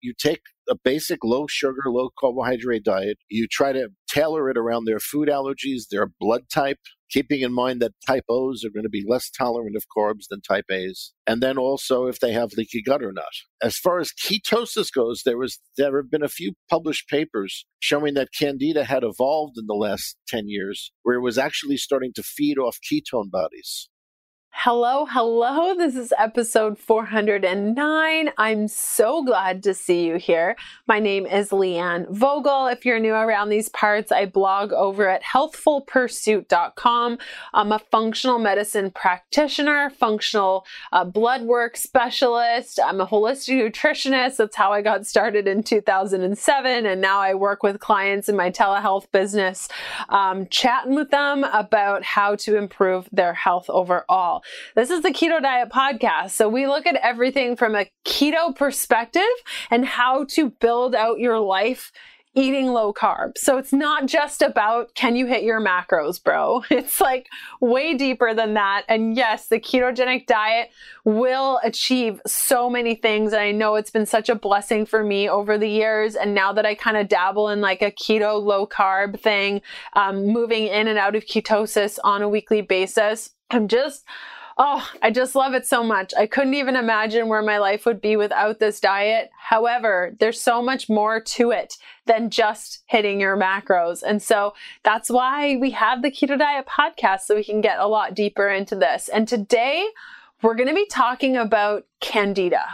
you take a basic low sugar, low carbohydrate diet. You try to tailor it around their food allergies, their blood type, keeping in mind that type O's are going to be less tolerant of carbs than type A's, and then also if they have leaky gut or not. As far as ketosis goes, there was there have been a few published papers showing that candida had evolved in the last 10 years where it was actually starting to feed off ketone bodies. Hello, hello. This is episode 409. I'm so glad to see you here. My name is Leanne Vogel. If you're new around these parts, I blog over at healthfulpursuit.com. I'm a functional medicine practitioner, functional uh, blood work specialist. I'm a holistic nutritionist. That's how I got started in 2007. And now I work with clients in my telehealth business, um, chatting with them about how to improve their health overall. This is the Keto Diet Podcast. So we look at everything from a keto perspective and how to build out your life eating low carb. So it's not just about can you hit your macros, bro? It's like way deeper than that. And yes, the ketogenic diet will achieve so many things. And I know it's been such a blessing for me over the years. And now that I kind of dabble in like a keto low carb thing, um, moving in and out of ketosis on a weekly basis, I'm just Oh, I just love it so much. I couldn't even imagine where my life would be without this diet. However, there's so much more to it than just hitting your macros. And so that's why we have the Keto Diet podcast so we can get a lot deeper into this. And today we're going to be talking about candida.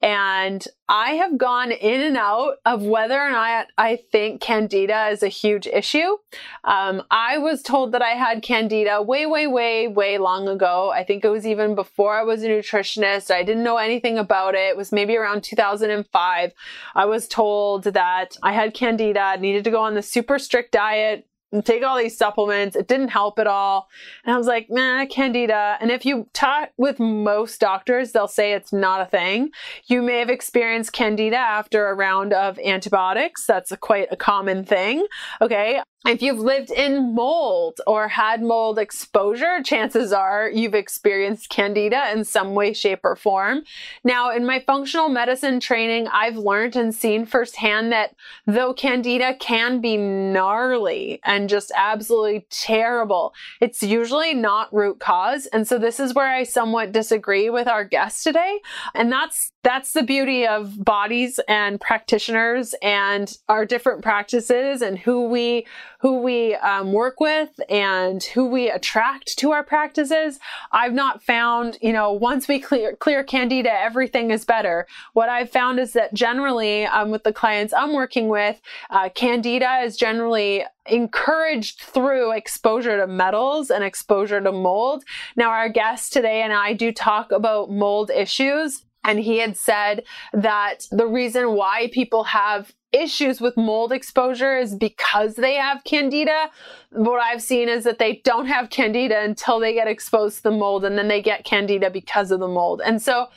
And I have gone in and out of whether or not I think candida is a huge issue. Um, I was told that I had candida way, way, way, way long ago. I think it was even before I was a nutritionist. I didn't know anything about it. It was maybe around 2005. I was told that I had candida, needed to go on the super strict diet, take all these supplements. It didn't help at all. And I was like, nah, candida. And if you talk with most doctors, they'll say it's not a thing. You may have experienced candida after a round of antibiotics. That's a quite a common thing. Okay. If you've lived in mold or had mold exposure, chances are you've experienced candida in some way, shape, or form. Now, in my functional medicine training, I've learned and seen firsthand that though candida can be gnarly and just absolutely terrible, it's usually not root cause. And so this is where I somewhat disagree with our guest today. And that's that's the beauty of bodies and practitioners and our different practices and who we who we um, work with and who we attract to our practices. I've not found, you know, once we clear clear candida, everything is better. What I've found is that generally, um, with the clients I'm working with, uh, candida is generally encouraged through exposure to metals and exposure to mold. Now, our guest today and I do talk about mold issues and he had said that the reason why people have issues with mold exposure is because they have candida. What I've seen is that they don't have candida until they get exposed to the mold and then they get candida because of the mold. And so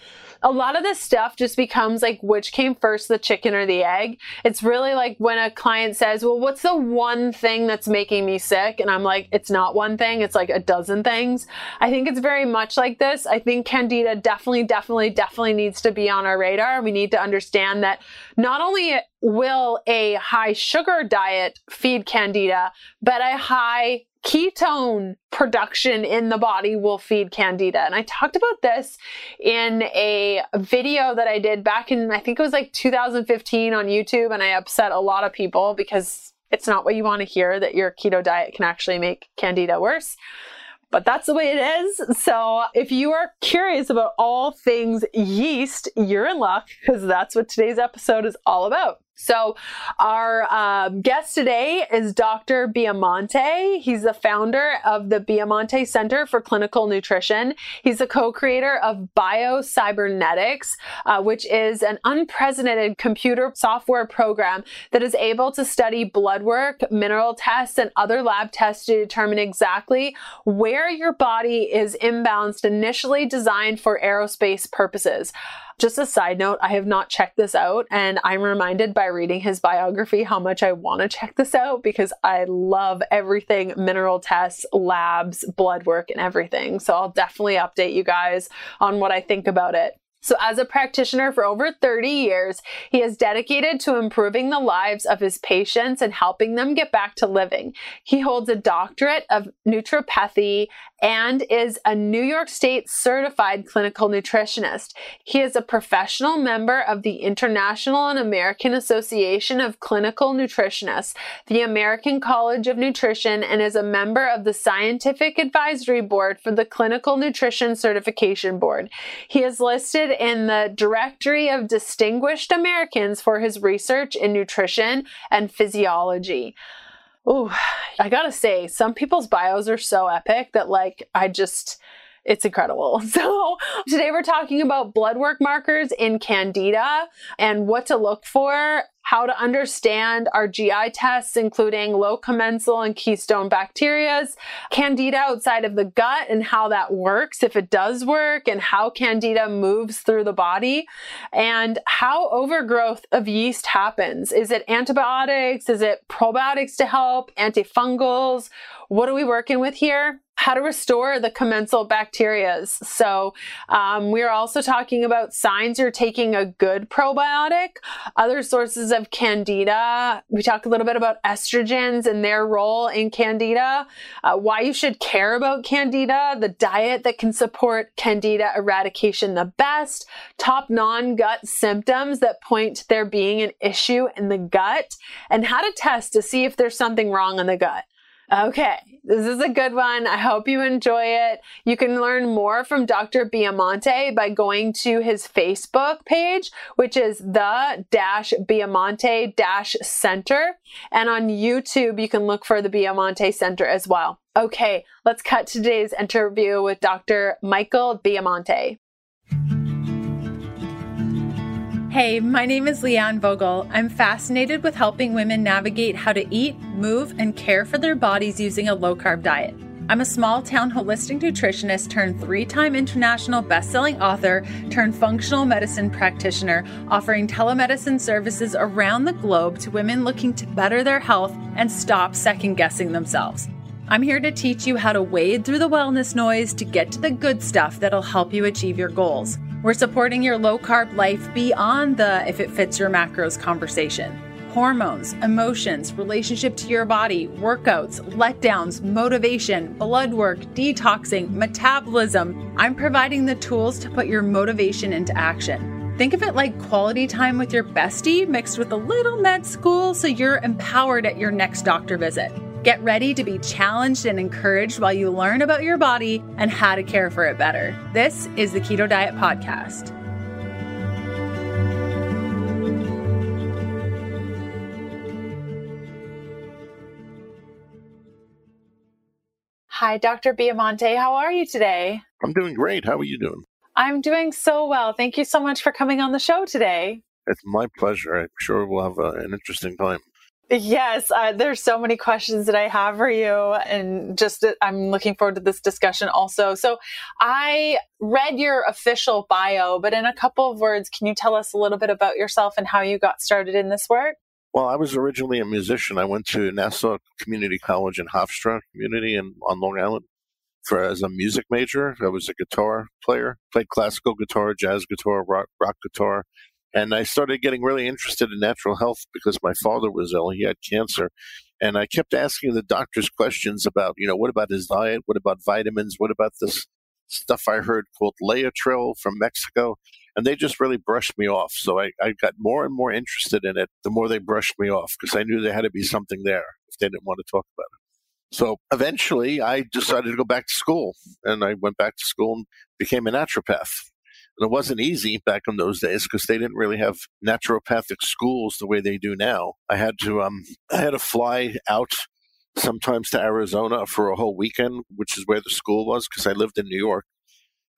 a lot of this stuff just becomes like which came first, the chicken or the egg. It's really like when a client says, Well, what's the one thing that's making me sick? And I'm like, It's not one thing, it's like a dozen things. I think it's very much like this. I think Candida definitely, definitely, definitely needs to be on our radar. We need to understand that not only will a high sugar diet feed Candida, but a high ketone production in the body will feed candida. And I talked about this in a video that I did back in, I think it was like 2015 on YouTube. And I upset a lot of people because it's not what you want to hear that your keto diet can actually make candida worse. But that's the way it is. So if you are curious about all things yeast, you're in luck because that's what today's episode is all about. So, our um, guest today is Dr. Biamonte. He's the founder of the Biamonte Center for Clinical Nutrition. He's the co creator of BioCybernetics, uh, which is an unprecedented computer software program that is able to study blood work, mineral tests, and other lab tests to determine exactly where your body is imbalanced, initially designed for aerospace purposes. Just a side note, I have not checked this out, and I'm reminded by reading his biography how much I want to check this out because I love everything mineral tests, labs, blood work, and everything. So I'll definitely update you guys on what I think about it. So, as a practitioner for over 30 years, he is dedicated to improving the lives of his patients and helping them get back to living. He holds a doctorate of naturopathy and is a New York State certified clinical nutritionist. He is a professional member of the International and American Association of Clinical Nutritionists, the American College of Nutrition, and is a member of the Scientific Advisory Board for the Clinical Nutrition Certification Board. He is listed in the Directory of Distinguished Americans for his research in nutrition and physiology. Oh, I gotta say, some people's bios are so epic that, like, I just, it's incredible. So, today we're talking about blood work markers in Candida and what to look for, how to understand our GI tests, including low commensal and keystone bacterias, Candida outside of the gut and how that works, if it does work, and how Candida moves through the body, and how overgrowth of yeast happens. Is it antibiotics? Is it probiotics to help? Antifungals? What are we working with here? How to restore the commensal bacterias. So, um, we're also talking about signs you're taking a good probiotic, other sources of candida. We talk a little bit about estrogens and their role in candida, uh, why you should care about candida, the diet that can support candida eradication the best, top non gut symptoms that point to there being an issue in the gut, and how to test to see if there's something wrong in the gut. Okay, this is a good one. I hope you enjoy it. You can learn more from Dr. Biamonte by going to his Facebook page, which is the dash Biamonte dash center. And on YouTube, you can look for the Biamonte Center as well. Okay, let's cut today's interview with Dr. Michael Biamonte. Hey, my name is Leanne Vogel. I'm fascinated with helping women navigate how to eat, move, and care for their bodies using a low carb diet. I'm a small town holistic nutritionist turned three time international best selling author turned functional medicine practitioner, offering telemedicine services around the globe to women looking to better their health and stop second guessing themselves. I'm here to teach you how to wade through the wellness noise to get to the good stuff that'll help you achieve your goals. We're supporting your low carb life beyond the if it fits your macros conversation. Hormones, emotions, relationship to your body, workouts, letdowns, motivation, blood work, detoxing, metabolism. I'm providing the tools to put your motivation into action. Think of it like quality time with your bestie mixed with a little med school so you're empowered at your next doctor visit. Get ready to be challenged and encouraged while you learn about your body and how to care for it better. This is the Keto Diet Podcast. Hi, Dr. Biamonte. How are you today? I'm doing great. How are you doing? I'm doing so well. Thank you so much for coming on the show today. It's my pleasure. I'm sure we'll have uh, an interesting time. Yes, uh, there's so many questions that I have for you, and just I'm looking forward to this discussion also. So, I read your official bio, but in a couple of words, can you tell us a little bit about yourself and how you got started in this work? Well, I was originally a musician. I went to Nassau Community College in Hofstra Community in, on Long Island for as a music major. I was a guitar player, played classical guitar, jazz guitar, rock, rock guitar, and I started getting really interested in natural health because my father was ill. He had cancer. And I kept asking the doctors questions about, you know, what about his diet? What about vitamins? What about this stuff I heard called Laetrile from Mexico? And they just really brushed me off. So I, I got more and more interested in it the more they brushed me off because I knew there had to be something there if they didn't want to talk about it. So eventually I decided to go back to school and I went back to school and became a naturopath. And it wasn't easy back in those days because they didn't really have naturopathic schools the way they do now. I had to um I had to fly out sometimes to Arizona for a whole weekend, which is where the school was because I lived in New York.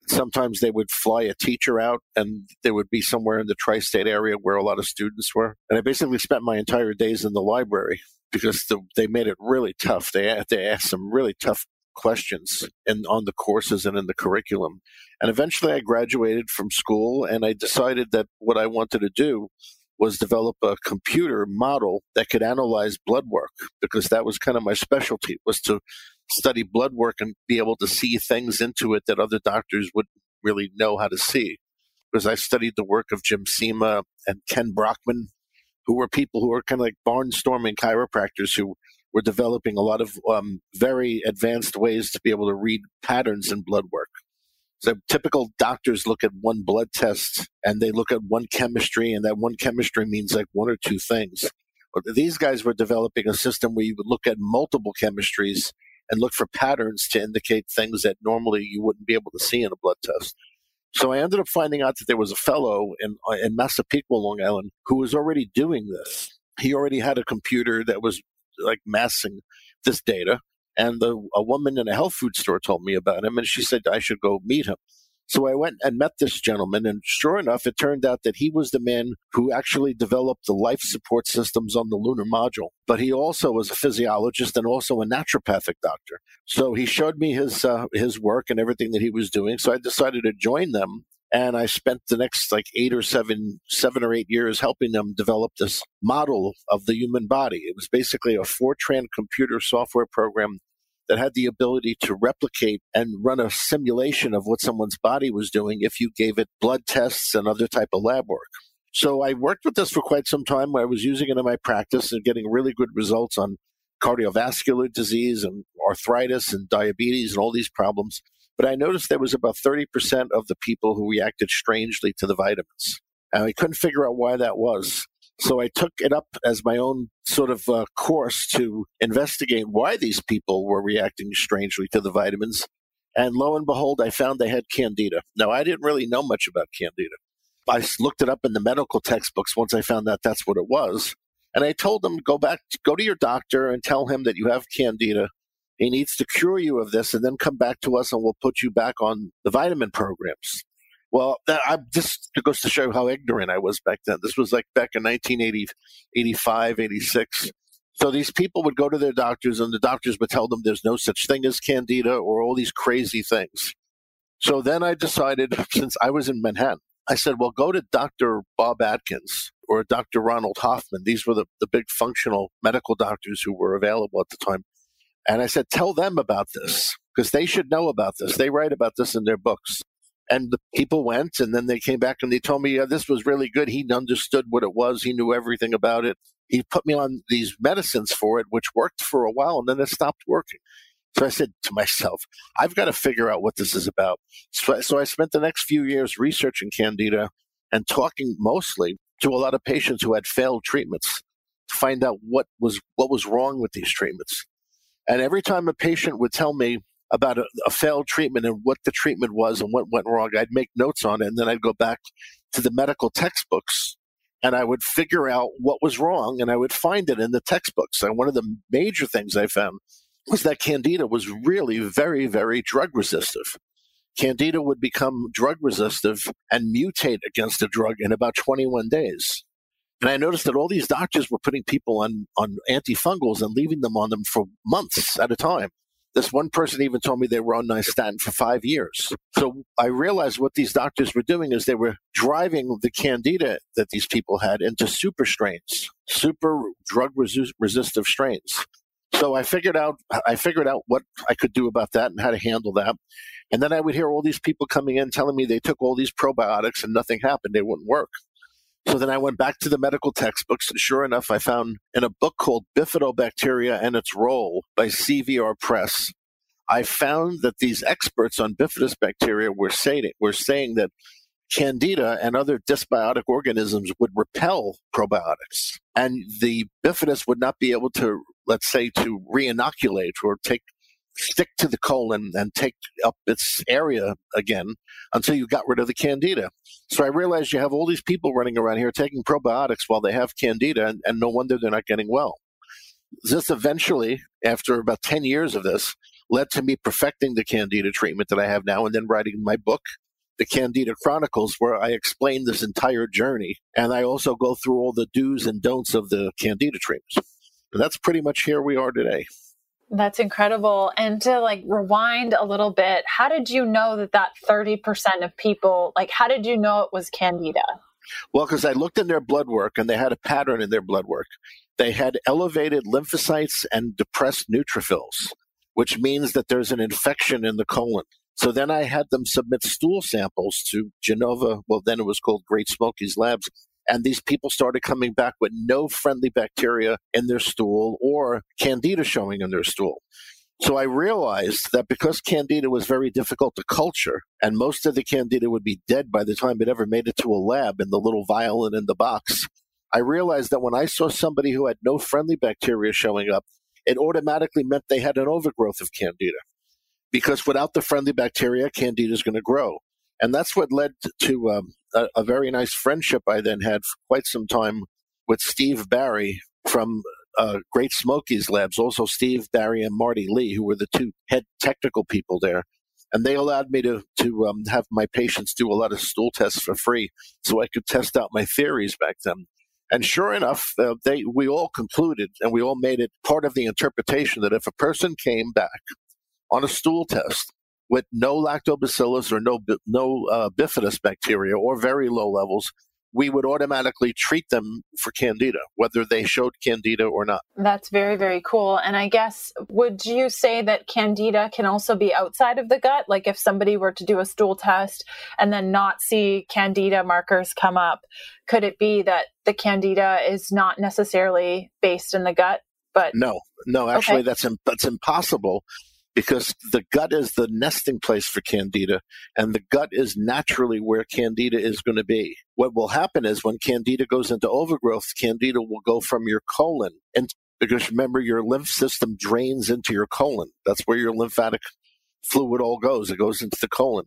Sometimes they would fly a teacher out and they would be somewhere in the tri state area where a lot of students were. And I basically spent my entire days in the library because the, they made it really tough. They, they asked some really tough questions in, on the courses and in the curriculum. And eventually I graduated from school and I decided that what I wanted to do was develop a computer model that could analyze blood work because that was kind of my specialty was to study blood work and be able to see things into it that other doctors wouldn't really know how to see because I studied the work of Jim Sima and Ken Brockman, who were people who were kind of like barnstorming chiropractors who were developing a lot of um, very advanced ways to be able to read patterns in blood work. So typical doctors look at one blood test and they look at one chemistry, and that one chemistry means like one or two things. But these guys were developing a system where you would look at multiple chemistries and look for patterns to indicate things that normally you wouldn't be able to see in a blood test. So I ended up finding out that there was a fellow in, in Massapequa, Long Island, who was already doing this. He already had a computer that was like massing this data. And the, a woman in a health food store told me about him, and she said I should go meet him. So I went and met this gentleman, and sure enough, it turned out that he was the man who actually developed the life support systems on the lunar module. But he also was a physiologist and also a naturopathic doctor. So he showed me his uh, his work and everything that he was doing. So I decided to join them, and I spent the next like eight or seven seven or eight years helping them develop this model of the human body. It was basically a Fortran computer software program that had the ability to replicate and run a simulation of what someone's body was doing if you gave it blood tests and other type of lab work. So I worked with this for quite some time I was using it in my practice and getting really good results on cardiovascular disease and arthritis and diabetes and all these problems. But I noticed there was about 30% of the people who reacted strangely to the vitamins. And I couldn't figure out why that was. So I took it up as my own sort of uh, course to investigate why these people were reacting strangely to the vitamins. And lo and behold, I found they had candida. Now, I didn't really know much about candida. I looked it up in the medical textbooks once I found out that's what it was. And I told them, go back, go to your doctor and tell him that you have candida. He needs to cure you of this and then come back to us and we'll put you back on the vitamin programs. Well, that, I, this goes to show how ignorant I was back then. This was like back in 1980, 85, 86. So these people would go to their doctors, and the doctors would tell them there's no such thing as candida or all these crazy things. So then I decided, since I was in Manhattan, I said, well, go to Dr. Bob Atkins or Dr. Ronald Hoffman. These were the, the big functional medical doctors who were available at the time. And I said, tell them about this because they should know about this. They write about this in their books. And the people went, and then they came back and they told me, yeah, this was really good. He understood what it was, he knew everything about it. He put me on these medicines for it, which worked for a while, and then it stopped working. So I said to myself, I've got to figure out what this is about. So, so I spent the next few years researching Candida and talking mostly to a lot of patients who had failed treatments to find out what was what was wrong with these treatments. And every time a patient would tell me, about a, a, failed treatment and what the treatment was and what went wrong. I'd make notes on it, and then I'd go back to the medical textbooks and I would figure out what was wrong, and I would find it in the textbooks. And one of the major things I found was that candida was really very, very drug resistive. Candida would become drug resistive and mutate against a drug in about 21 days. And I noticed that all these doctors were putting people on, on antifungals and leaving them on them for months at a time. This one person even told me they were on nystatin for five years. So I realized what these doctors were doing is they were driving the candida that these people had into super strains, super drug resistive strains. So I figured out I figured out what I could do about that and how to handle that. And then I would hear all these people coming in telling me they took all these probiotics and nothing happened. They wouldn't work. So then I went back to the medical textbooks, and sure enough, I found in a book called Bifidobacteria and Its Role by CVR Press, I found that these experts on bifidus bacteria were saying, were saying that candida and other dysbiotic organisms would repel probiotics. And the bifidus would not be able to, let's say, to reinoculate or take stick to the colon and take up its area again until you got rid of the candida. So I realized you have all these people running around here taking probiotics while they have candida, and, and no wonder they're not getting well. This eventually, after about 10 years of this, led to me perfecting the candida treatment that I have now and then writing my book, The Candida Chronicles, where I explain this entire journey. And I also go through all the do's and don'ts of the candida treatments. And that's pretty much here we are today. That's incredible. And to like rewind a little bit, how did you know that that 30% of people, like, how did you know it was candida? Well, because I looked in their blood work and they had a pattern in their blood work. They had elevated lymphocytes and depressed neutrophils, which means that there's an infection in the colon. So then I had them submit stool samples to Genova. Well, then it was called Great Smokies Labs. And these people started coming back with no friendly bacteria in their stool or candida showing in their stool. So I realized that because candida was very difficult to culture, and most of the candida would be dead by the time it ever made it to a lab in the little vial and in the box, I realized that when I saw somebody who had no friendly bacteria showing up, it automatically meant they had an overgrowth of candida. Because without the friendly bacteria, candida is going to grow. And that's what led to um, a, a very nice friendship I then had for quite some time with Steve Barrie from uh, Great Smokies Labs, also Steve Barrie and Marty Lee, who were the two head technical people there. And they allowed me to, to um, have my patients do a lot of stool tests for free so I could test out my theories back then. And sure enough, uh, they we all concluded and we all made it part of the interpretation that if a person came back on a stool test with no lactobacillus or no no uh, bifidus bacteria or very low levels, we would automatically treat them for candida, whether they showed candida or not. That's very, very cool. And I guess, would you say that candida can also be outside of the gut? Like if somebody were to do a stool test and then not see candida markers come up, could it be that the candida is not necessarily based in the gut? But no, no, actually, okay. that's that's impossible because the gut is the nesting place for candida and the gut is naturally where candida is going to be. What will happen is when candida goes into overgrowth candida will go from your colon and because remember your lymph system drains into your colon. That's where your lymphatic fluid all goes. It goes into the colon.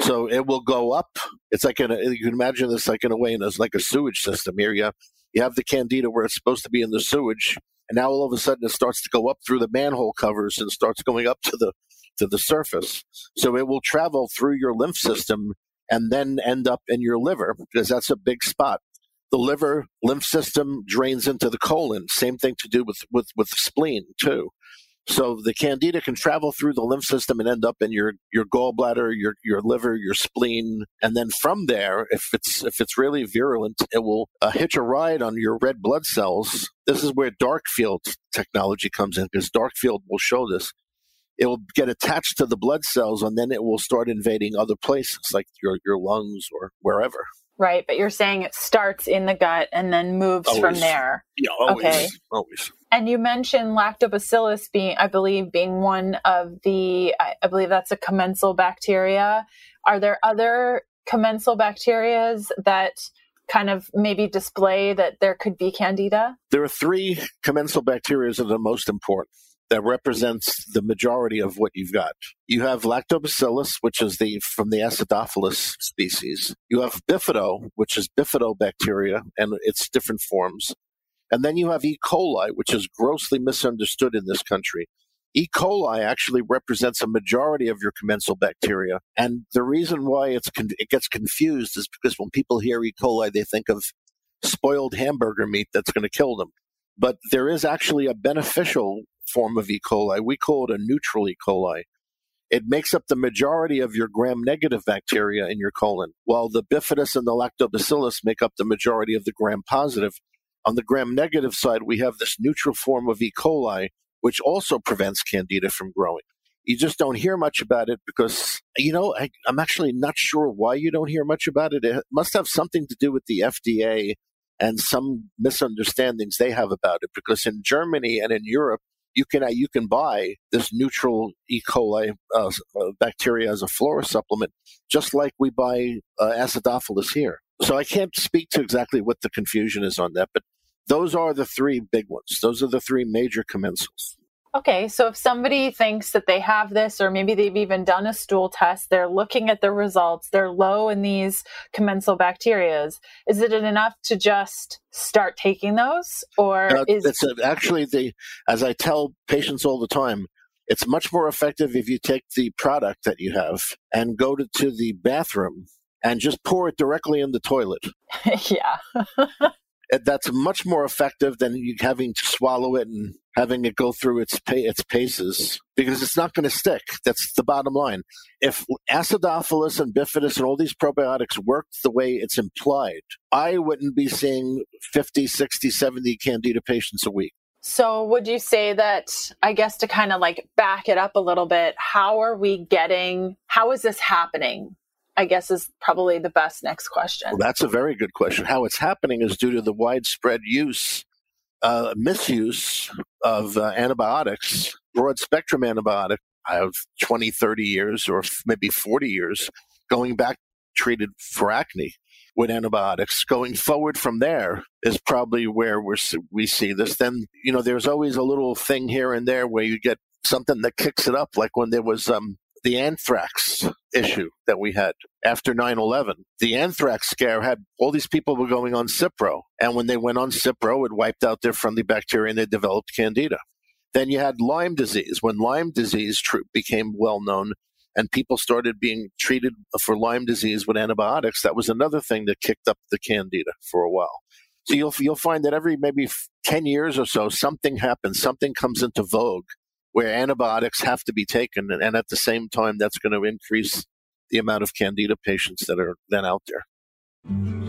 So it will go up. It's like in a, you can imagine this like in a way and it's like a sewage system. Here you have, you have the candida where it's supposed to be in the sewage and now all of a sudden it starts to go up through the manhole covers and starts going up to the to the surface. So it will travel through your lymph system and then end up in your liver because that's a big spot. The liver lymph system drains into the colon. Same thing to do with with with the spleen too. So the candida can travel through the lymph system and end up in your your gallbladder, your your liver, your spleen, and then from there, if it's if it's really virulent, it will uh, hitch a ride on your red blood cells. This is where dark field technology comes in because dark field will show this. It will get attached to the blood cells, and then it will start invading other places like your your lungs or wherever. Right, but you're saying it starts in the gut and then moves always. from there. Yeah, always. Okay. Always. And you mentioned lactobacillus being, I believe, being one of the, I believe that's a commensal bacteria. Are there other commensal bacterias that kind of maybe display that there could be candida? There are three commensal bacteria that are the most important that represents the majority of what you've got. You have lactobacillus, which is the from the acidophilus species. You have bifido, which is bifidobacteria and its different forms. And then you have E. coli, which is grossly misunderstood in this country. E. coli actually represents a majority of your commensal bacteria. And the reason why it's con- it gets confused is because when people hear E. coli, they think of spoiled hamburger meat that's going to kill them. But there is actually a beneficial form of E. coli. We call it a neutral E. coli. It makes up the majority of your gram negative bacteria in your colon, while the bifidus and the lactobacillus make up the majority of the gram positive. On the gram negative side, we have this neutral form of E. coli, which also prevents candida from growing. You just don't hear much about it because, you know, I, I'm actually not sure why you don't hear much about it. It must have something to do with the FDA and some misunderstandings they have about it because in Germany and in Europe, you can uh, you can buy this neutral E. coli uh, uh, bacteria as a flora supplement, just like we buy uh, acidophilus here. So I can't speak to exactly what the confusion is on that, but those are the three big ones. Those are the three major commensals. Okay, so if somebody thinks that they have this, or maybe they've even done a stool test, they're looking at the results, they're low in these commensal bacterias. Is it enough to just start taking those, or uh, is it's actually the as I tell patients all the time, it's much more effective if you take the product that you have and go to, to the bathroom and just pour it directly in the toilet. yeah. that's much more effective than you having to swallow it and having it go through its its paces because it's not going to stick. That's the bottom line. If acidophilus and bifidus and all these probiotics worked the way it's implied, I wouldn't be seeing 50, 60, 70 candida patients a week. So, would you say that, I guess, to kind of like back it up a little bit, how are we getting, how is this happening? I guess is probably the best next question. Well, that's a very good question. How it's happening is due to the widespread use, uh, misuse of uh, antibiotics, broad spectrum antibiotic. I have 20, 30 years or maybe 40 years going back treated for acne with antibiotics. Going forward from there is probably where we're, we see this. Then, you know, there's always a little thing here and there where you get something that kicks it up, like when there was um, the anthrax issue that we had after 9-11 the anthrax scare had all these people were going on cipro and when they went on cipro it wiped out their friendly bacteria and they developed candida. Then you had lyme disease. When lyme disease tr- became well known and people started being treated for Lyme disease with antibiotics, that was another thing that kicked up the candida for a while. So you'll you'll find that every maybe 10 years or so something happens, something comes into vogue where antibiotics have to be taken and at the same time that's going to increase the amount of candida patients that are then out there.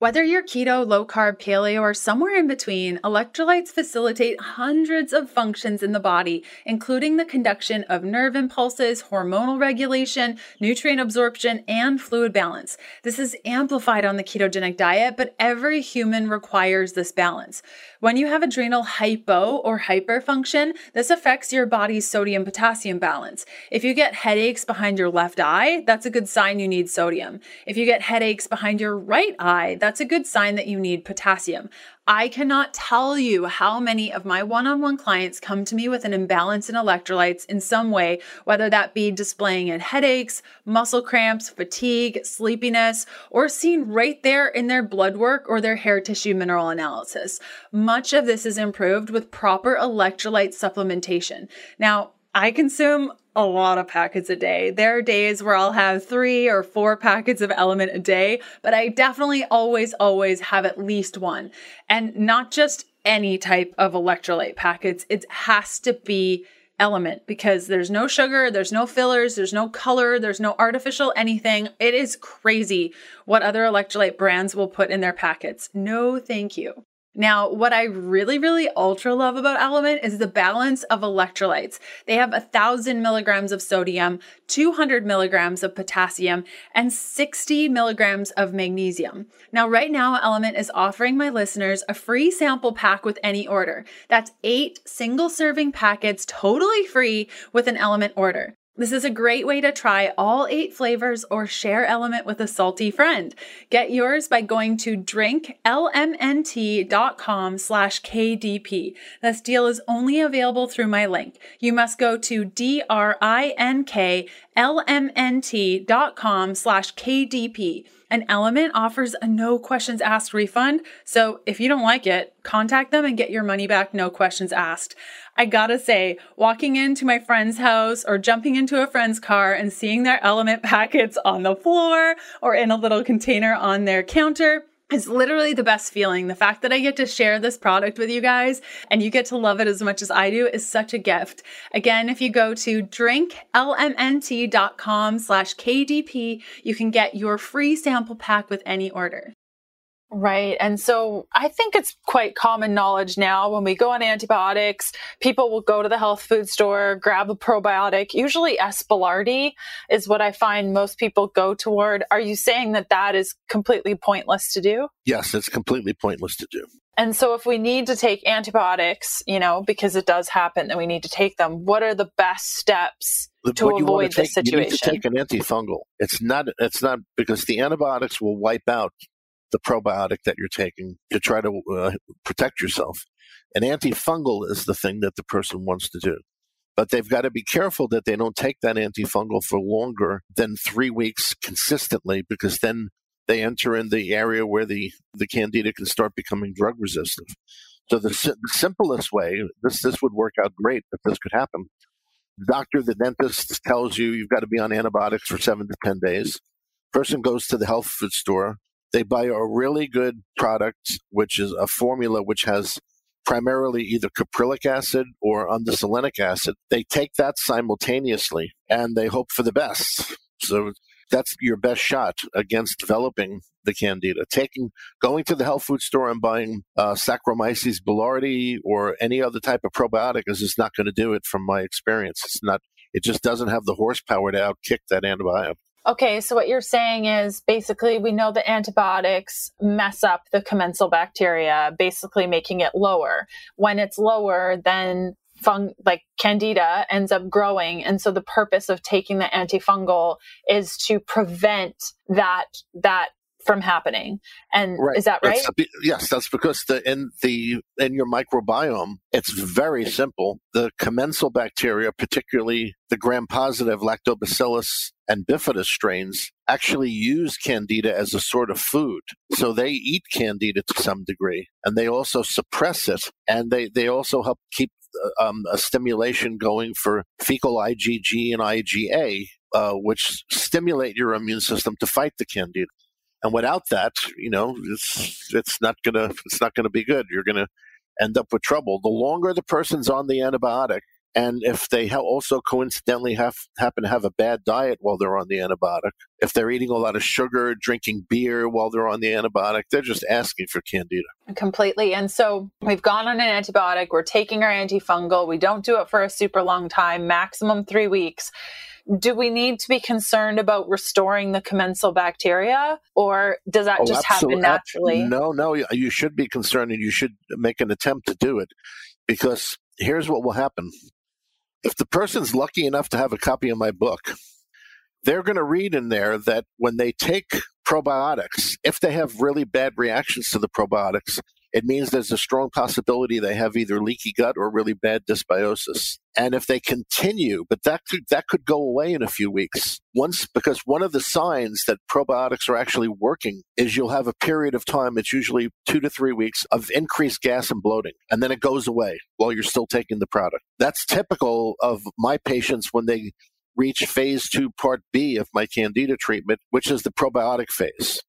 Whether you're keto, low carb, paleo, or somewhere in between, electrolytes facilitate hundreds of functions in the body, including the conduction of nerve impulses, hormonal regulation, nutrient absorption, and fluid balance. This is amplified on the ketogenic diet, but every human requires this balance. When you have adrenal hypo or hyperfunction, this affects your body's sodium potassium balance. If you get headaches behind your left eye, that's a good sign you need sodium. If you get headaches behind your right eye, that's a good sign that you need potassium. I cannot tell you how many of my one on one clients come to me with an imbalance in electrolytes in some way, whether that be displaying in headaches, muscle cramps, fatigue, sleepiness, or seen right there in their blood work or their hair tissue mineral analysis. Much of this is improved with proper electrolyte supplementation. Now, I consume a lot of packets a day. There are days where I'll have three or four packets of element a day, but I definitely always, always have at least one. And not just any type of electrolyte packets, it has to be element because there's no sugar, there's no fillers, there's no color, there's no artificial anything. It is crazy what other electrolyte brands will put in their packets. No, thank you. Now, what I really, really ultra love about Element is the balance of electrolytes. They have a thousand milligrams of sodium, 200 milligrams of potassium, and 60 milligrams of magnesium. Now, right now, Element is offering my listeners a free sample pack with any order. That's eight single serving packets totally free with an Element order. This is a great way to try all eight flavors or share element with a salty friend. Get yours by going to drinklmnt.com slash KDP. This deal is only available through my link. You must go to D-R-I-N-K-L-M-N-T.com slash KDP. An Element offers a no questions asked refund. So if you don't like it, contact them and get your money back, no questions asked. I gotta say, walking into my friend's house or jumping into a friend's car and seeing their element packets on the floor or in a little container on their counter is literally the best feeling. The fact that I get to share this product with you guys and you get to love it as much as I do is such a gift. Again, if you go to drinklmnt.com slash KDP, you can get your free sample pack with any order. Right. And so I think it's quite common knowledge now when we go on antibiotics, people will go to the health food store, grab a probiotic. Usually S. boulardii is what I find most people go toward. Are you saying that that is completely pointless to do? Yes, it's completely pointless to do. And so if we need to take antibiotics, you know, because it does happen that we need to take them, what are the best steps to what avoid this situation? You need to take an antifungal. It's not it's not because the antibiotics will wipe out the probiotic that you're taking to try to uh, protect yourself. An antifungal is the thing that the person wants to do. But they've got to be careful that they don't take that antifungal for longer than three weeks consistently, because then they enter in the area where the, the candida can start becoming drug resistant. So the, the simplest way, this, this would work out great if this could happen. The doctor, the dentist tells you you've got to be on antibiotics for seven to 10 days. Person goes to the health food store, they buy a really good product, which is a formula which has primarily either caprylic acid or undecylenic acid. They take that simultaneously and they hope for the best. So that's your best shot against developing the candida. Taking, going to the health food store and buying uh, Saccharomyces boulardii or any other type of probiotic is just not going to do it. From my experience, it's not. It just doesn't have the horsepower to outkick that antibiotic. Okay, so what you're saying is basically we know that antibiotics mess up the commensal bacteria, basically making it lower. When it's lower, then fung like candida ends up growing and so the purpose of taking the antifungal is to prevent that that from happening. And right. is that right? that's, yes that's because the in the in your microbiome it's very simple. The commensal bacteria particularly the gram positive lactobacillus and bifidus strains actually use candida as a sort of food. So they eat candida to some degree and they also suppress it and they they also help keep uh, um, a stimulation going for fecal IgG and IgA, uh, which stimulate your immune system to fight the candida. And without that, you know, it's it's not gonna it's not gonna be good. You're gonna end up with trouble. The longer the person's on the antibiotic, and if they also coincidentally have happen to have a bad diet while they're on the antibiotic, if they're eating a lot of sugar, drinking beer while they're on the antibiotic, they're just asking for candida. Completely. And so we've gone on an antibiotic, we're taking our antifungal, we don't do it for a super long time, maximum three weeks do we need to be concerned about restoring the commensal bacteria or does that oh, just happen naturally? No, no, you should be concerned and you should make an attempt to do it because here's what will happen. If the person's lucky enough to have a copy of my book, they're going to read in there that when they take probiotics, if they have really bad reactions to the probiotics, it means there's a strong possibility they have either leaky gut or really bad dysbiosis. And if they continue, but that could, that could go away in a few weeks. Once, because one of the signs that probiotics are actually working is you'll have a period of time, it's usually two to three weeks of increased gas and bloating. And then it goes away while you're still taking the product. That's typical of my patients when they reach phase two, part B of my candida treatment, which is the probiotic phase.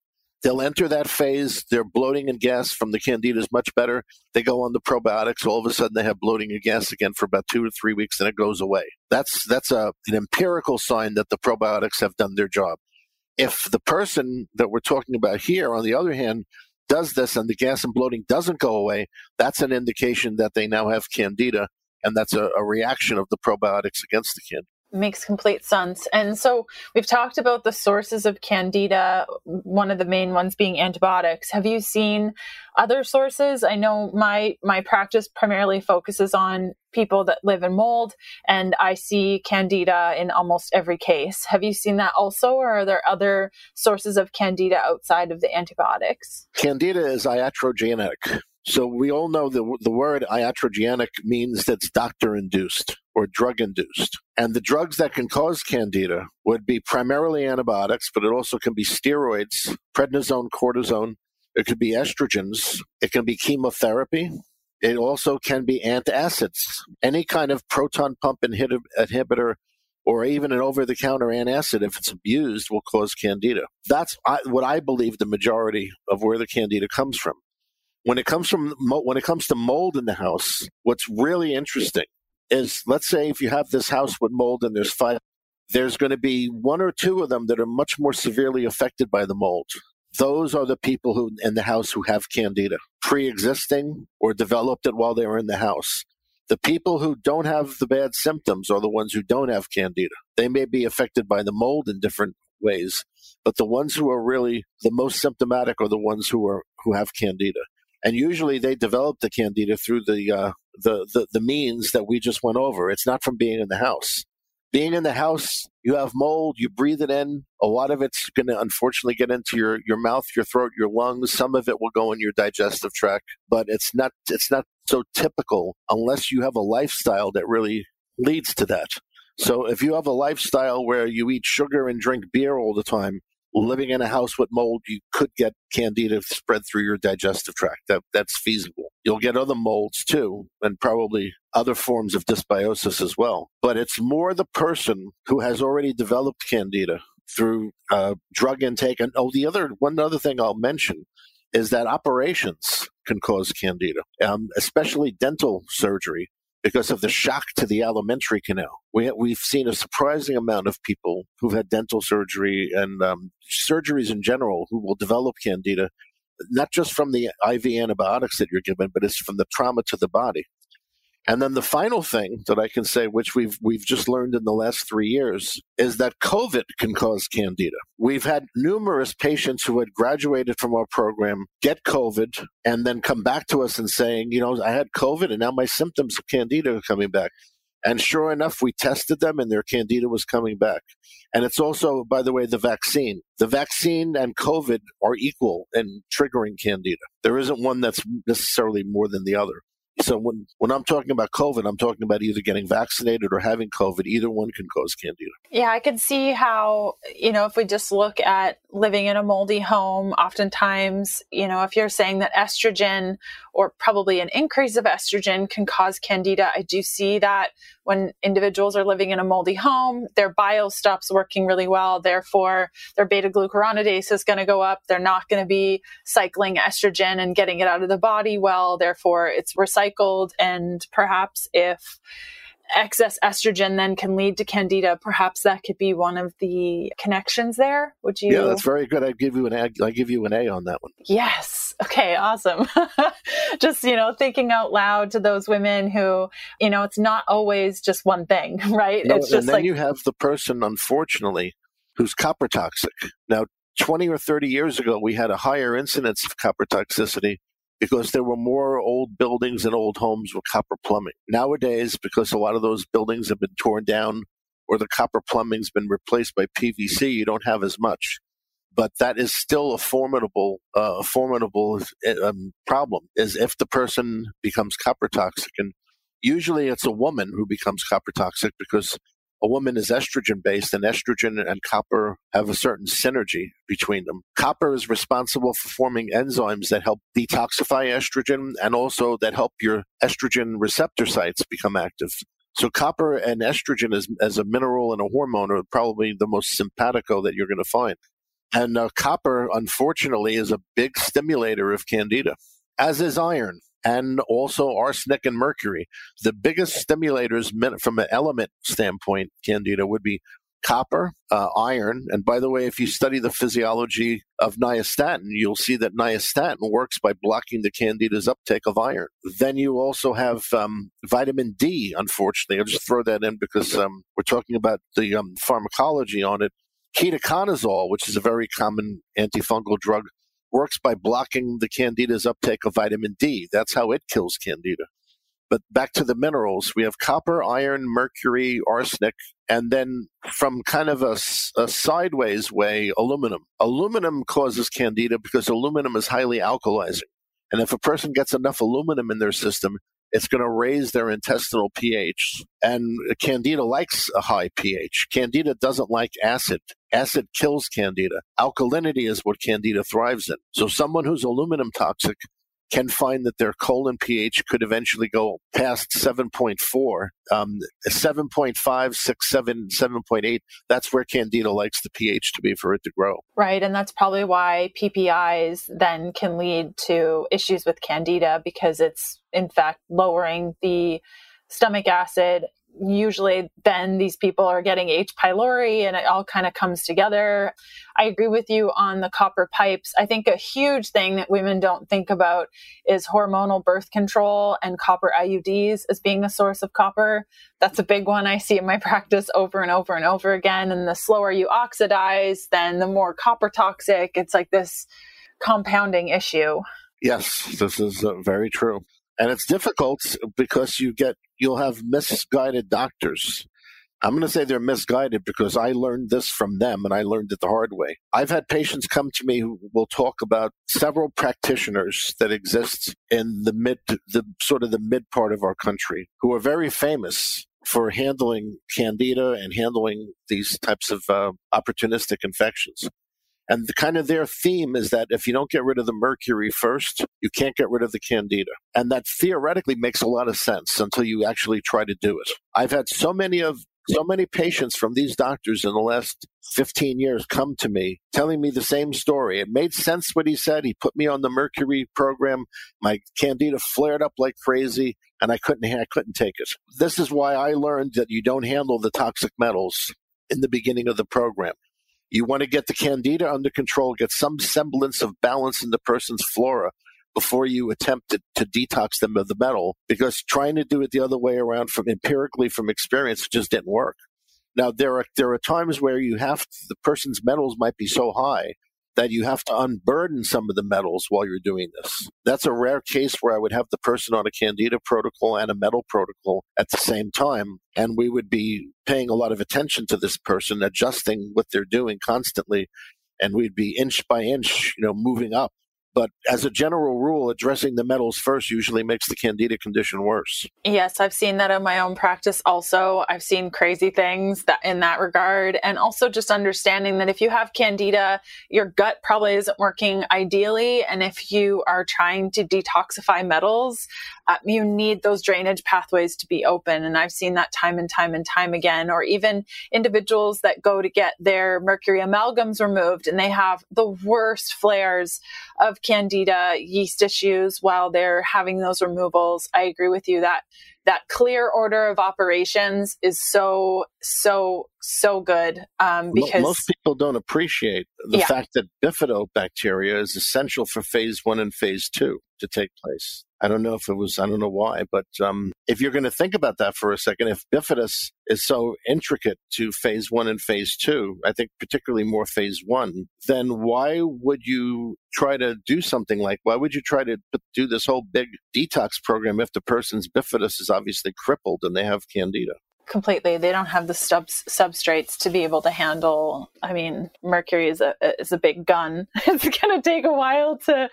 They'll enter that phase. Their bloating and gas from the candida is much better. They go on the probiotics. All of a sudden, they have bloating and gas again for about two to three weeks, and it goes away. That's that's a, an empirical sign that the probiotics have done their job. If the person that we're talking about here, on the other hand, does this and the gas and bloating doesn't go away, that's an indication that they now have candida, and that's a, a reaction of the probiotics against the candida makes complete sense. And so we've talked about the sources of candida, one of the main ones being antibiotics. Have you seen other sources? I know my my practice primarily focuses on people that live in mold and I see candida in almost every case. Have you seen that also or are there other sources of candida outside of the antibiotics? Candida is iatrogenic. So we all know that the word iatrogenic means that's doctor induced or drug induced. And the drugs that can cause candida would be primarily antibiotics, but it also can be steroids, prednisone, cortisone. It could be estrogens. It can be chemotherapy. It also can be antacids. Any kind of proton pump inhibitor or even an over the counter antacid, if it's abused, will cause candida. That's what I believe the majority of where the candida comes from. When it comes from when it comes to mold in the house, what's really interesting is let's say if you have this house with mold and there's five, there's going to be one or two of them that are much more severely affected by the mold. Those are the people who in the house who have candida, pre-existing or developed it while they were in the house. The people who don't have the bad symptoms are the ones who don't have candida. They may be affected by the mold in different ways, but the ones who are really the most symptomatic are the ones who are who have candida and usually they develop the candida through the, uh, the, the the means that we just went over. It's not from being in the house. Being in the house, you have mold, you breathe it in. A lot of it's going to unfortunately get into your, your mouth, your throat, your lungs. Some of it will go in your digestive tract, but it's not it's not so typical unless you have a lifestyle that really leads to that. So if you have a lifestyle where you eat sugar and drink beer all the time, living in a house with mold, you could get candida spread through your digestive tract. That, that's feasible. You'll get other molds too, and probably other forms of dysbiosis as well. But it's more the person who has already developed candida through uh, drug intake. And oh, the other one other thing I'll mention is that operations can cause candida, um, especially dental surgery. Because of the shock to the alimentary canal. We, we've seen a surprising amount of people who've had dental surgery and um, surgeries in general who will develop candida, not just from the IV antibiotics that you're given, but it's from the trauma to the body. And then the final thing that I can say, which we've we've just learned in the last three years, is that COVID can cause candida. We've had numerous patients who had graduated from our program get COVID and then come back to us and saying, you know, I had COVID and now my symptoms of candida are coming back. And sure enough, we tested them and their candida was coming back. And it's also, by the way, the vaccine. The vaccine and COVID are equal in triggering candida. There isn't one that's necessarily more than the other. So when, when I'm talking about COVID, I'm talking about either getting vaccinated or having COVID. Either one can cause candida. Yeah, I could see how, you know, if we just look at living in a moldy home, oftentimes, you know, if you're saying that estrogen or probably an increase of estrogen can cause candida, I do see that when individuals are living in a moldy home, their bile stops working really well. Therefore, their beta glucuronidase is going to go up. They're not going to be cycling estrogen and getting it out of the body well. Therefore, it's recycled. And perhaps if excess estrogen then can lead to candida. Perhaps that could be one of the connections there. Would you? Yeah, that's very good. I give you an A. I give you an A on that one. Yes. Okay. Awesome. just you know, thinking out loud to those women who, you know, it's not always just one thing, right? No, it's just and then like you have the person, unfortunately, who's copper toxic. Now, 20 or 30 years ago, we had a higher incidence of copper toxicity because there were more old buildings and old homes with copper plumbing. Nowadays, because a lot of those buildings have been torn down or the copper plumbing's been replaced by PVC, you don't have as much. But that is still a formidable, uh, a formidable um, problem. Is if the person becomes copper toxic, and usually it's a woman who becomes copper toxic because a woman is estrogen based, and estrogen and copper have a certain synergy between them. Copper is responsible for forming enzymes that help detoxify estrogen and also that help your estrogen receptor sites become active. So copper and estrogen as, as a mineral and a hormone are probably the most simpatico that you're going to find. And uh, copper, unfortunately, is a big stimulator of candida, as is iron and also arsenic and mercury. The biggest stimulators from an element standpoint, Candida, would be copper, uh, iron. And by the way, if you study the physiology of nystatin, you'll see that nystatin works by blocking the candida's uptake of iron. Then you also have um, vitamin D, unfortunately. I'll just throw that in because um, we're talking about the um, pharmacology on it. Ketoconazole, which is a very common antifungal drug, works by blocking the candida's uptake of vitamin D. That's how it kills candida. But back to the minerals, we have copper, iron, mercury, arsenic, and then from kind of a, a, sideways way, aluminum. Aluminum causes candida because aluminum is highly alkalizing. And if a person gets enough aluminum in their system, it's going to raise their intestinal pH. And Candida likes a high pH. Candida doesn't like acid. Acid kills Candida. Alkalinity is what Candida thrives in. So someone who's aluminum toxic can find that their colon pH could eventually go past 7.4, um, 7.5, 6, 7, 7.8. That's where Candida likes the pH to be for it to grow. Right. And that's probably why PPIs then can lead to issues with Candida because it's, in fact, lowering the stomach acid usually then these people are getting H. pylori and it all kind of comes together. I agree with you on the copper pipes. I think a huge thing that women don't think about is hormonal birth control and copper IUDs as being a source of copper. That's a big one I see in my practice over and over and over again. And the slower you oxidize, then the more copper toxic. It's like this compounding issue. Yes, this is uh, very true. And it's difficult because you get you'll have misguided doctors. I'm going to say they're misguided because I learned this from them and I learned it the hard way. I've had patients come to me who will talk about several practitioners that exist in the mid, the sort of the mid part of our country who are very famous for handling candida and handling these types of uh, opportunistic infections. And the kind of their theme is that if you don't get rid of the mercury first, you can't get rid of the candida. And that theoretically makes a lot of sense until you actually try to do it. I've had so many of so many patients from these doctors in the last 15 years come to me telling me the same story. It made sense what he said. He put me on the mercury program. My candida flared up like crazy. and I couldn't I couldn't take it. This is why I learned that you don't handle the toxic metals in the beginning of the program. You want to get the candida under control, get some semblance of balance in the person's flora before you attempt to, to detox them of the metal because trying to do it the other way around from empirically from experience just didn't work. Now there are there are times where you have to, the person's metals might be so high that you have to unburden some of the metals while you're doing this. That's a rare case where I would have the person on a candida protocol and a metal protocol at the same time and we would be paying a lot of attention to this person adjusting what they're doing constantly and we'd be inch by inch, you know, moving up but as a general rule, addressing the metals first usually makes the candida condition worse. Yes, I've seen that in my own practice also. I've seen crazy things that in that regard. And also just understanding that if you have candida, your gut probably isn't working ideally. And if you are trying to detoxify metals, uh, you need those drainage pathways to be open. And I've seen that time and time and time again, or even individuals that go to get their mercury amalgams removed and they have the worst flares of candida yeast issues while they're having those removals. I agree with you that that clear order of operations is so so so good um, because most people don't appreciate the yeah. fact that bifidobacteria is essential for phase one and phase two to take place. I don't know if it was, I don't know why, but um, if you're going to think about that for a second, if bifidus is so intricate to phase one and phase two, I think particularly more phase one, then why would you try to do something like, why would you try to do this whole big detox program if the person's bifidus is obviously crippled and they have candida? Completely. They don't have the subs- substrates to be able to handle i mean mercury is a is a big gun. It's going to take a while to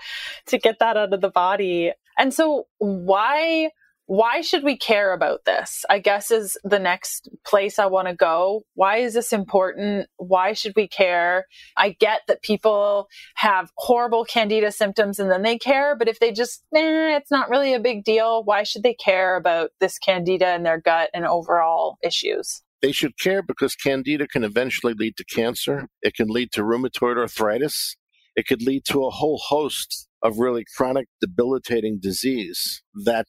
to get that out of the body. And so why why should we care about this? I guess is the next place I want to go. Why is this important? Why should we care? I get that people have horrible candida symptoms and then they care, but if they just, eh, it's not really a big deal, why should they care about this candida in their gut and overall issues? They should care because candida can eventually lead to cancer. It can lead to rheumatoid arthritis. It could lead to a whole host of really chronic debilitating disease that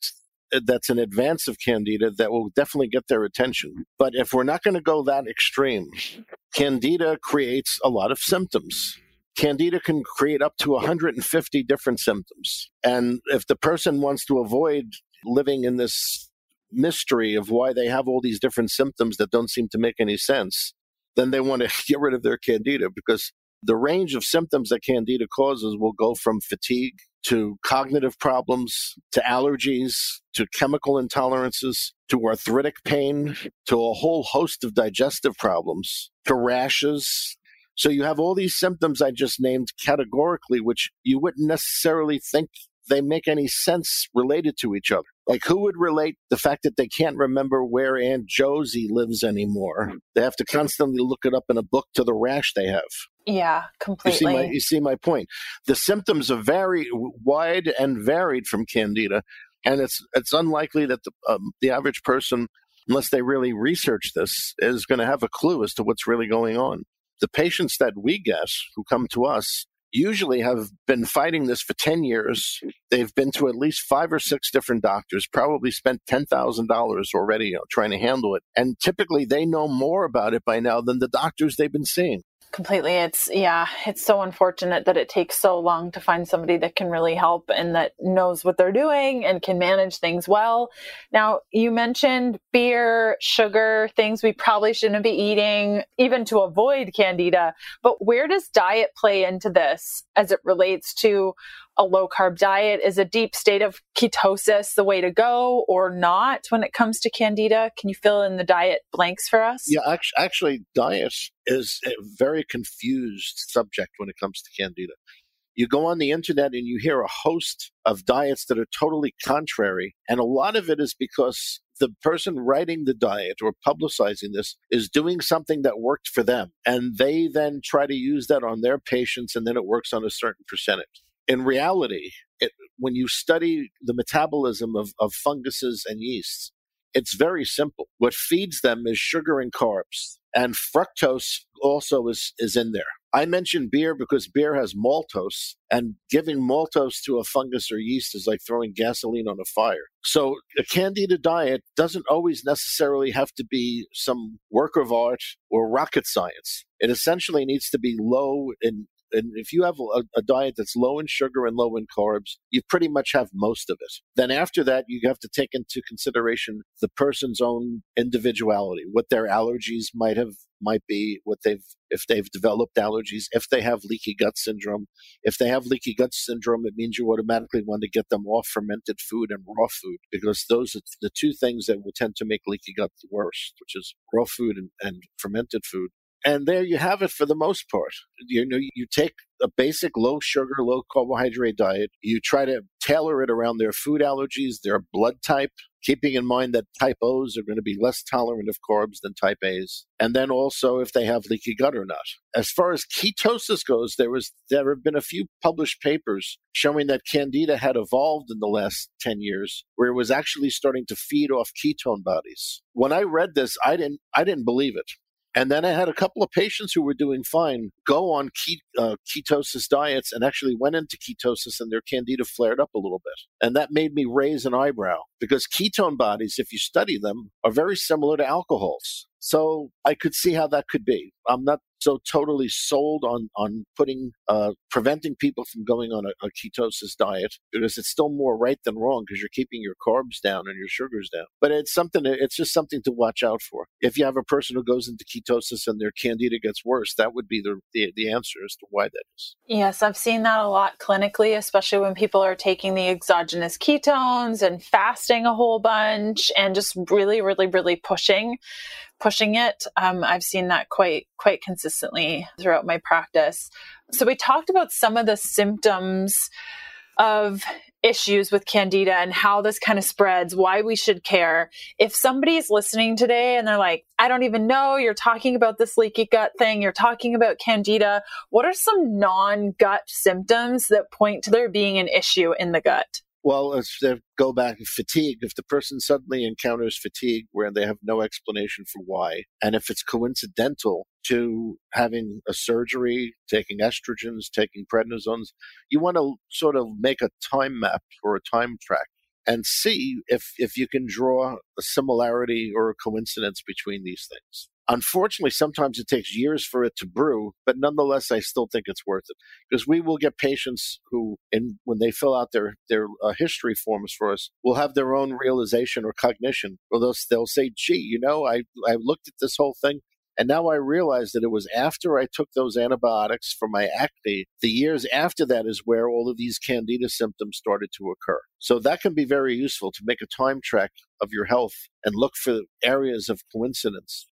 that's an advance of candida that will definitely get their attention. But if we're not going to go that extreme, candida creates a lot of symptoms. Candida can create up to 150 different symptoms. And if the person wants to avoid living in this mystery of why they have all these different symptoms that don't seem to make any sense, then they want to get rid of their candida because the range of symptoms that candida causes will go from fatigue to cognitive problems to allergies to chemical intolerances to arthritic pain to a whole host of digestive problems to rashes. So you have all these symptoms I just named categorically, which you wouldn't necessarily think they make any sense related to each other. Like, who would relate the fact that they can't remember where Aunt Josie lives anymore? They have to constantly look it up in a book to the rash they have. Yeah, completely. You see my, you see my point. The symptoms are very wide and varied from candida, and it's it's unlikely that the um, the average person, unless they really research this, is going to have a clue as to what's really going on. The patients that we guess who come to us usually have been fighting this for 10 years. They've been to at least five or six different doctors, probably spent $10,000 already you know, trying to handle it. And typically they know more about it by now than the doctors they've been seeing completely. It's yeah it's so unfortunate that it takes so long to find somebody that can really help and that knows what they're doing and can manage things well. Now you mentioned beer sugar things we probably shouldn't be eating even to avoid candida but where does diet play into this as it relates to a low carb diet? Is a deep state of ketosis the way to go or not when it comes to candida? Can you fill in the diet blanks for us? Yeah, actually, actually diet is a very confused subject when it comes to candida. You go on the internet and you hear a host of diets that are totally contrary. And a lot of it is because the person writing the diet or publicizing this is doing something that worked for them. And they then try to use that on their patients, and then it works on a certain percentage in reality, it, when you study the metabolism of, of funguses and yeasts, it's very simple. What feeds them is sugar and carbs, and fructose also is, is in there. I mentioned beer because beer has maltose, and giving maltose to a fungus or yeast is like throwing gasoline on a fire. So, a candida diet doesn't always necessarily have to be some work of art or rocket science. It essentially needs to be low in and if you have a, a, diet that's low in sugar and low in carbs, you pretty much have most of it. Then after that, you have to take into consideration the person's own individuality, what their allergies might have might be, what they've if they've developed allergies, if they have leaky gut syndrome. If they have leaky gut syndrome, it means you automatically want to get them off fermented food and raw food because those are the two things that will tend to make leaky gut the worst, which is raw food and, and fermented food. And there you have it for the most part. You know, you take a basic low sugar, low carbohydrate diet. You try to tailor it around their food allergies, their blood type, keeping in mind that type O's are going to be less tolerant of carbs than type A's. And then also if they have leaky gut or not. As far as ketosis goes, there was there have been a few published papers showing that candida had evolved in the last 10 years where it was actually starting to feed off ketone bodies. When I read this, I didn't I didn't believe it. And then I had a couple of patients who were doing fine go on ke- uh, ketosis diets and actually went into ketosis and their candida flared up a little bit. And that made me raise an eyebrow because ketone bodies, if you study them, are very similar to alcohols. So I could see how that could be. I'm not so totally sold on on putting uh, preventing people from going on a, a, ketosis diet because it's still more right than wrong because you're keeping your carbs down and your sugars down. But it's something. It's just something to watch out for. If you have a person who goes into ketosis and their candida gets worse, that would be the the, the answer as to why that is. Yes, I've seen that a lot clinically, especially when people are taking the exogenous ketones and fasting a whole bunch and just really, really, really pushing pushing it. Um, I've seen that quite quite consistently throughout my practice. So we talked about some of the symptoms of issues with candida and how this kind of spreads, why we should care. If somebody's listening today and they're like, I don't even know, you're talking about this leaky gut thing, you're talking about candida, what are some non gut symptoms that point to there being an issue in the gut? Well, let's go back to fatigue. If the person suddenly encounters fatigue where they have no explanation for why, and if it's coincidental to having a surgery, taking estrogens, taking prednisones, you want to sort of make a time map or a time track and see if, if you can draw a similarity or a coincidence between these things. Unfortunately, sometimes it takes years for it to brew, but nonetheless, I still think it's worth it because we will get patients who, in, when they fill out their their uh, history forms for us, will have their own realization or cognition, or they'll they'll say, "Gee, you know, I I looked at this whole thing." And now I realize that it was after I took those antibiotics for my acne, the years after that is where all of these candida symptoms started to occur. So that can be very useful to make a time track of your health and look for areas of coincidence.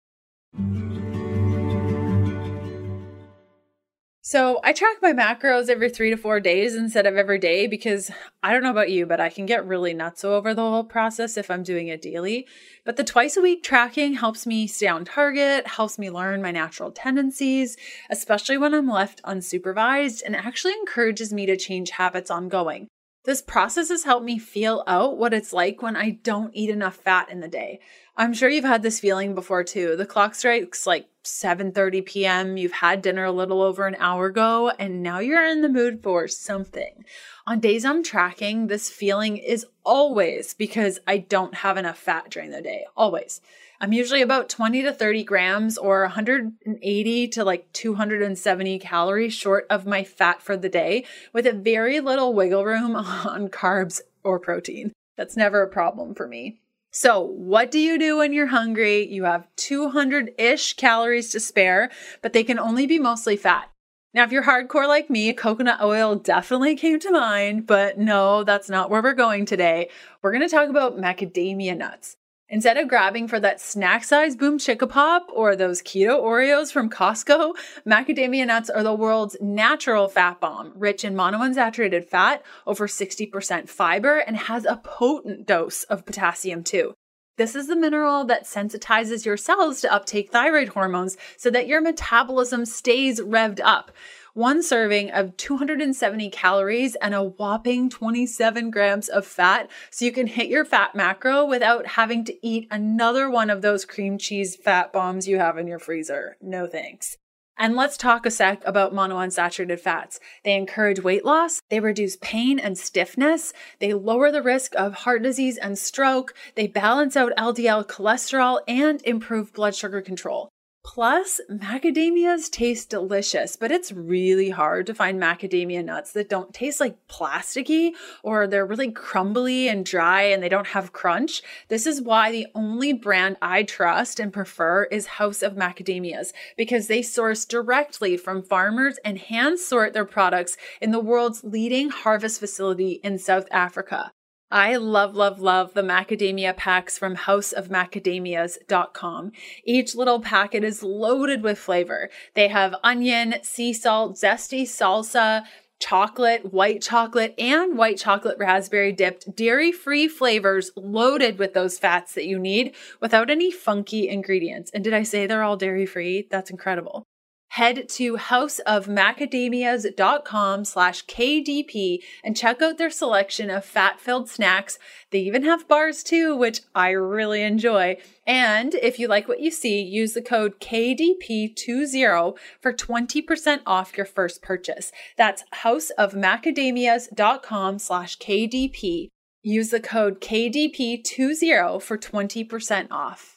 So I track my macros every three to four days instead of every day because I don't know about you, but I can get really nuts over the whole process if I'm doing it daily. But the twice a week tracking helps me stay on target, helps me learn my natural tendencies, especially when I'm left unsupervised, and actually encourages me to change habits ongoing. This process has helped me feel out what it's like when I don't eat enough fat in the day. I'm sure you've had this feeling before too. The clock strikes like 7:30 p.m. You've had dinner a little over an hour ago and now you're in the mood for something. On days I'm tracking, this feeling is always because I don't have enough fat during the day. Always. I'm usually about 20 to 30 grams or 180 to like 270 calories short of my fat for the day with a very little wiggle room on carbs or protein. That's never a problem for me. So, what do you do when you're hungry? You have 200 ish calories to spare, but they can only be mostly fat. Now, if you're hardcore like me, coconut oil definitely came to mind, but no, that's not where we're going today. We're going to talk about macadamia nuts. Instead of grabbing for that snack size Boom Chicka Pop or those keto Oreos from Costco, macadamia nuts are the world's natural fat bomb, rich in monounsaturated fat, over 60% fiber, and has a potent dose of potassium too. This is the mineral that sensitizes your cells to uptake thyroid hormones so that your metabolism stays revved up one serving of 270 calories and a whopping 27 grams of fat. So you can hit your fat macro without having to eat another one of those cream cheese fat bombs you have in your freezer. No thanks. And let's talk a sec about monounsaturated fats. They encourage weight loss, they reduce pain and stiffness, they lower the risk of heart disease and stroke, they balance out LDL cholesterol, and improve blood sugar control. Plus, macadamias taste delicious, but it's really hard to find macadamia nuts that don't taste like plasticky or they're really crumbly and dry and they don't have crunch. This is why the only brand I trust and prefer is House of Macadamias because they source directly from farmers and hand sort their products in the world's leading harvest facility in South Africa. I love, love, love the macadamia packs from houseofmacadamias.com. Each little packet is loaded with flavor. They have onion, sea salt, zesty salsa, chocolate, white chocolate, and white chocolate raspberry dipped dairy free flavors loaded with those fats that you need without any funky ingredients. And did I say they're all dairy free? That's incredible head to houseofmacadamias.com slash KDP and check out their selection of fat-filled snacks. They even have bars too, which I really enjoy. And if you like what you see, use the code KDP20 for 20% off your first purchase. That's houseofmacadamias.com slash KDP. Use the code KDP20 for 20% off.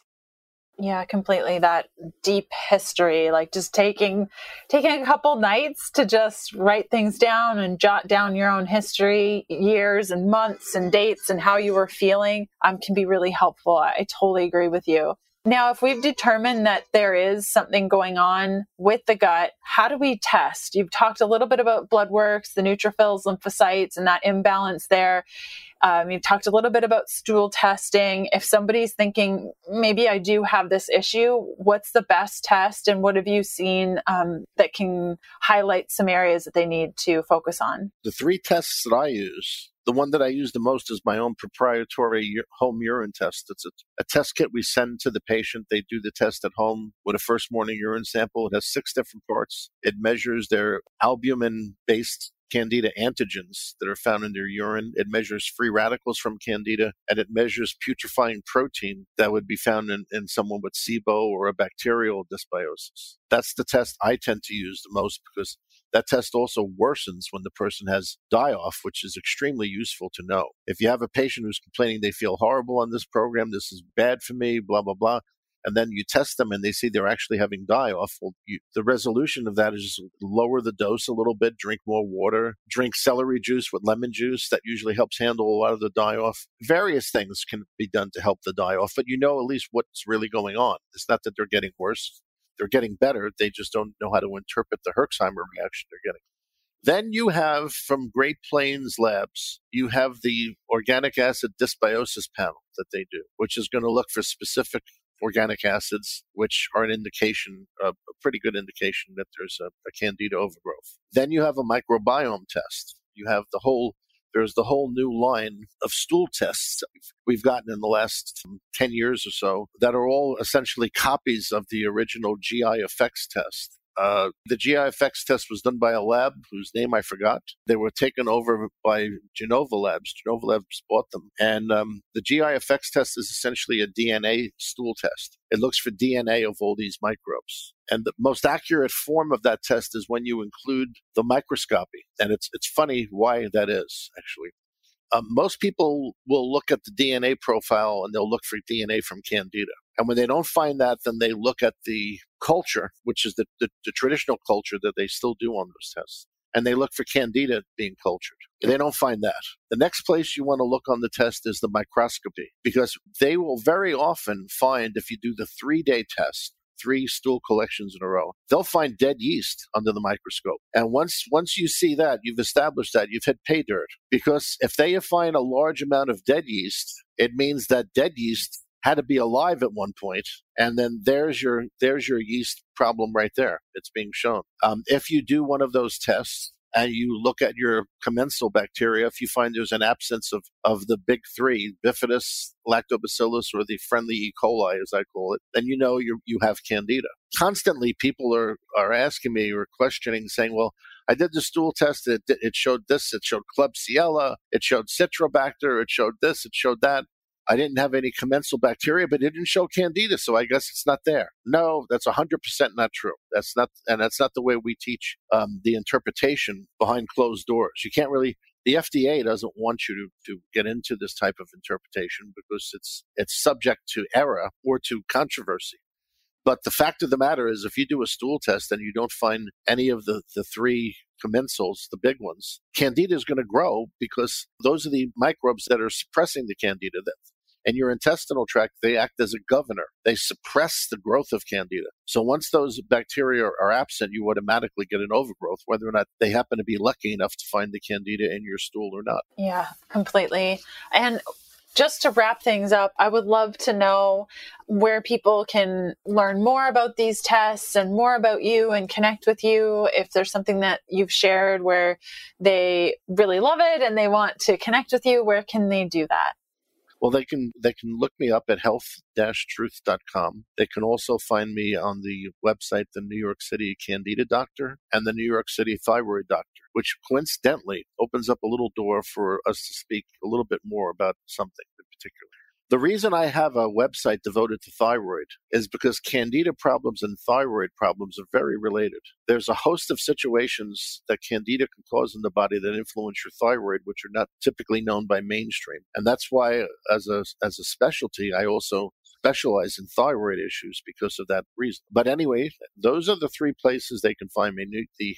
Yeah, completely. That deep history, like just taking taking a couple nights to just write things down and jot down your own history, years and months and dates and how you were feeling, um, can be really helpful. I totally agree with you. Now, if we've determined that there is something going on with the gut, how do we test? You've talked a little bit about blood works, the neutrophils, lymphocytes, and that imbalance there. Um, you've talked a little bit about stool testing. If somebody's thinking, maybe I do have this issue, what's the best test? And what have you seen um, that can highlight some areas that they need to focus on? The three tests that I use the one that I use the most is my own proprietary home urine test. It's a, a, test kit we send to the patient. They do the test at home with a first morning urine sample. It has six different parts. It measures their albumin based candida antigens that are found in their urine. It measures free radicals from candida and it measures putrefying protein that would be found in, in someone with SIBO or a bacterial dysbiosis. That's the test I tend to use the most because that test also worsens when the person has die off, which is extremely useful to know. If you have a patient who's complaining they feel horrible on this program, this is bad for me, blah, blah, blah, and then you test them and they see they're actually having die off. Well, you, the resolution of that is lower the dose a little bit, drink more water, drink celery juice with lemon juice. That usually helps handle a lot of the die off. Various things can be done to help the die off, but you know at least what's really going on. It's not that they're getting worse. They're getting better. They just don't know how to interpret the Herxheimer reaction they're getting. Then you have from Great Plains Labs, you have the organic acid dysbiosis panel that they do, which is going to look for specific organic acids, which are an indication, a pretty good indication that there's a, a candida overgrowth. Then you have a microbiome test. You have the whole there's the whole new line of stool tests we've gotten in the last um, 10 years or so that are all essentially copies of the original GI effects test. Uh, the GI effects test was done by a lab whose name I forgot. They were taken over by Genova Labs. Genova Labs bought them. And um, the GI effects test is essentially a DNA stool test. It looks for DNA of all these microbes. And the most accurate form of that test is when you include the microscopy. And it's, it's funny why that is, actually. Um, most people will look at the DNA profile and they'll look for DNA from Candida. And when they don't find that, then they look at the culture, which is the, the, the, traditional culture that they still do on those tests. And they look for candida being cultured. They don't find that. The next place you want to look on the test is the microscopy, because they will very often find, if you do the three day test, three stool collections in a row, they'll find dead yeast under the microscope. And once once you see that, you've established that you've hit pay dirt. Because if they find a large amount of dead yeast, it means that dead yeast had to be alive at one point, and then there's your there's your yeast problem right there. It's being shown. Um, if you do one of those tests and you look at your commensal bacteria, if you find there's an absence of, of the big three, bifidus, lactobacillus, or the friendly E. coli, as I call it, then you know you you have candida. Constantly, people are, are asking me or questioning, saying, well, I did the stool test. It, it showed this. It showed Klebsiella. It showed Citrobacter. It showed this. It showed that. I didn't have any commensal bacteria, but it didn't show candida, so I guess it's not there. No, that's 100% not true. That's not, and that's not the way we teach um, the interpretation behind closed doors. You can't really, the FDA doesn't want you to, to get into this type of interpretation because it's, it's subject to error or to controversy. But the fact of the matter is, if you do a stool test and you don't find any of the, the three commensals, the big ones, candida is going to grow because those are the microbes that are suppressing the candida. That and your intestinal tract, they act as a governor. They suppress the growth of candida. So once those bacteria are absent, you automatically get an overgrowth, whether or not they happen to be lucky enough to find the candida in your stool or not. Yeah, completely. And just to wrap things up, I would love to know where people can learn more about these tests and more about you and connect with you. If there's something that you've shared where they really love it and they want to connect with you, where can they do that? Well, they can they can look me up at health-truth.com. They can also find me on the website the New York City Candida Doctor and the New York City Thyroid Doctor, which coincidentally opens up a little door for us to speak a little bit more about something in particular. The reason I have a website devoted to thyroid is because candida problems and thyroid problems are very related. There's a host of situations that candida can cause in the body that influence your thyroid, which are not typically known by mainstream. And that's why, as a, as a specialty, I also specialize in thyroid issues because of that reason. But anyway, those are the three places they can find me. The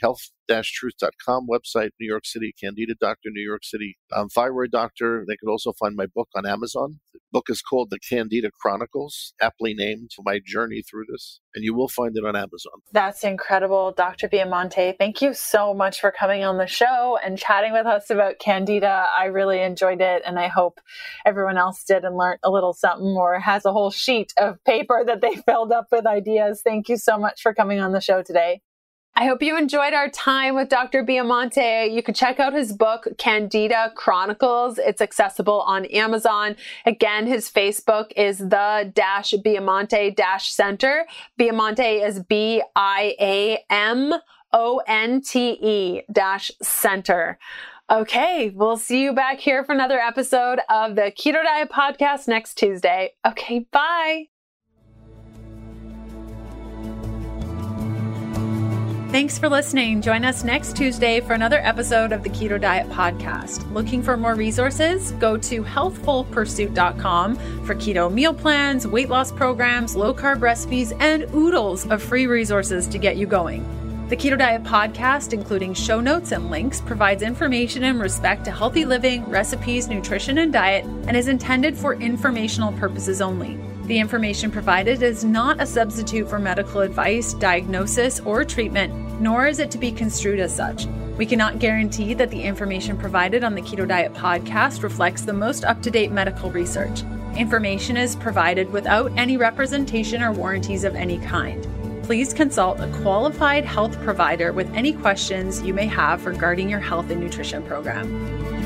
health-truth.com website, New York City Candida Doctor, New York City um, Thyroid Doctor. They can also find my book on Amazon. The book is called The Candida Chronicles, aptly named my journey through this, and you will find it on Amazon. That's incredible, Dr. Biamonte. Thank you so much for coming on the show and chatting with us about Candida. I really enjoyed it, and I hope everyone else did and learned a little something or has a whole sheet of paper that they filled up with ideas. Thank you so much for coming on the show today. I hope you enjoyed our time with Dr. Biamonte. You can check out his book, Candida Chronicles. It's accessible on Amazon. Again, his Facebook is the dash Biamonte dash center. Biamonte is B I A M O N T E dash center. Okay, we'll see you back here for another episode of the Keto Diet Podcast next Tuesday. Okay, bye. Thanks for listening. Join us next Tuesday for another episode of the Keto Diet Podcast. Looking for more resources? Go to healthfulpursuit.com for keto meal plans, weight loss programs, low carb recipes, and oodles of free resources to get you going. The Keto Diet Podcast, including show notes and links, provides information in respect to healthy living, recipes, nutrition, and diet, and is intended for informational purposes only. The information provided is not a substitute for medical advice, diagnosis, or treatment, nor is it to be construed as such. We cannot guarantee that the information provided on the Keto Diet podcast reflects the most up to date medical research. Information is provided without any representation or warranties of any kind. Please consult a qualified health provider with any questions you may have regarding your health and nutrition program.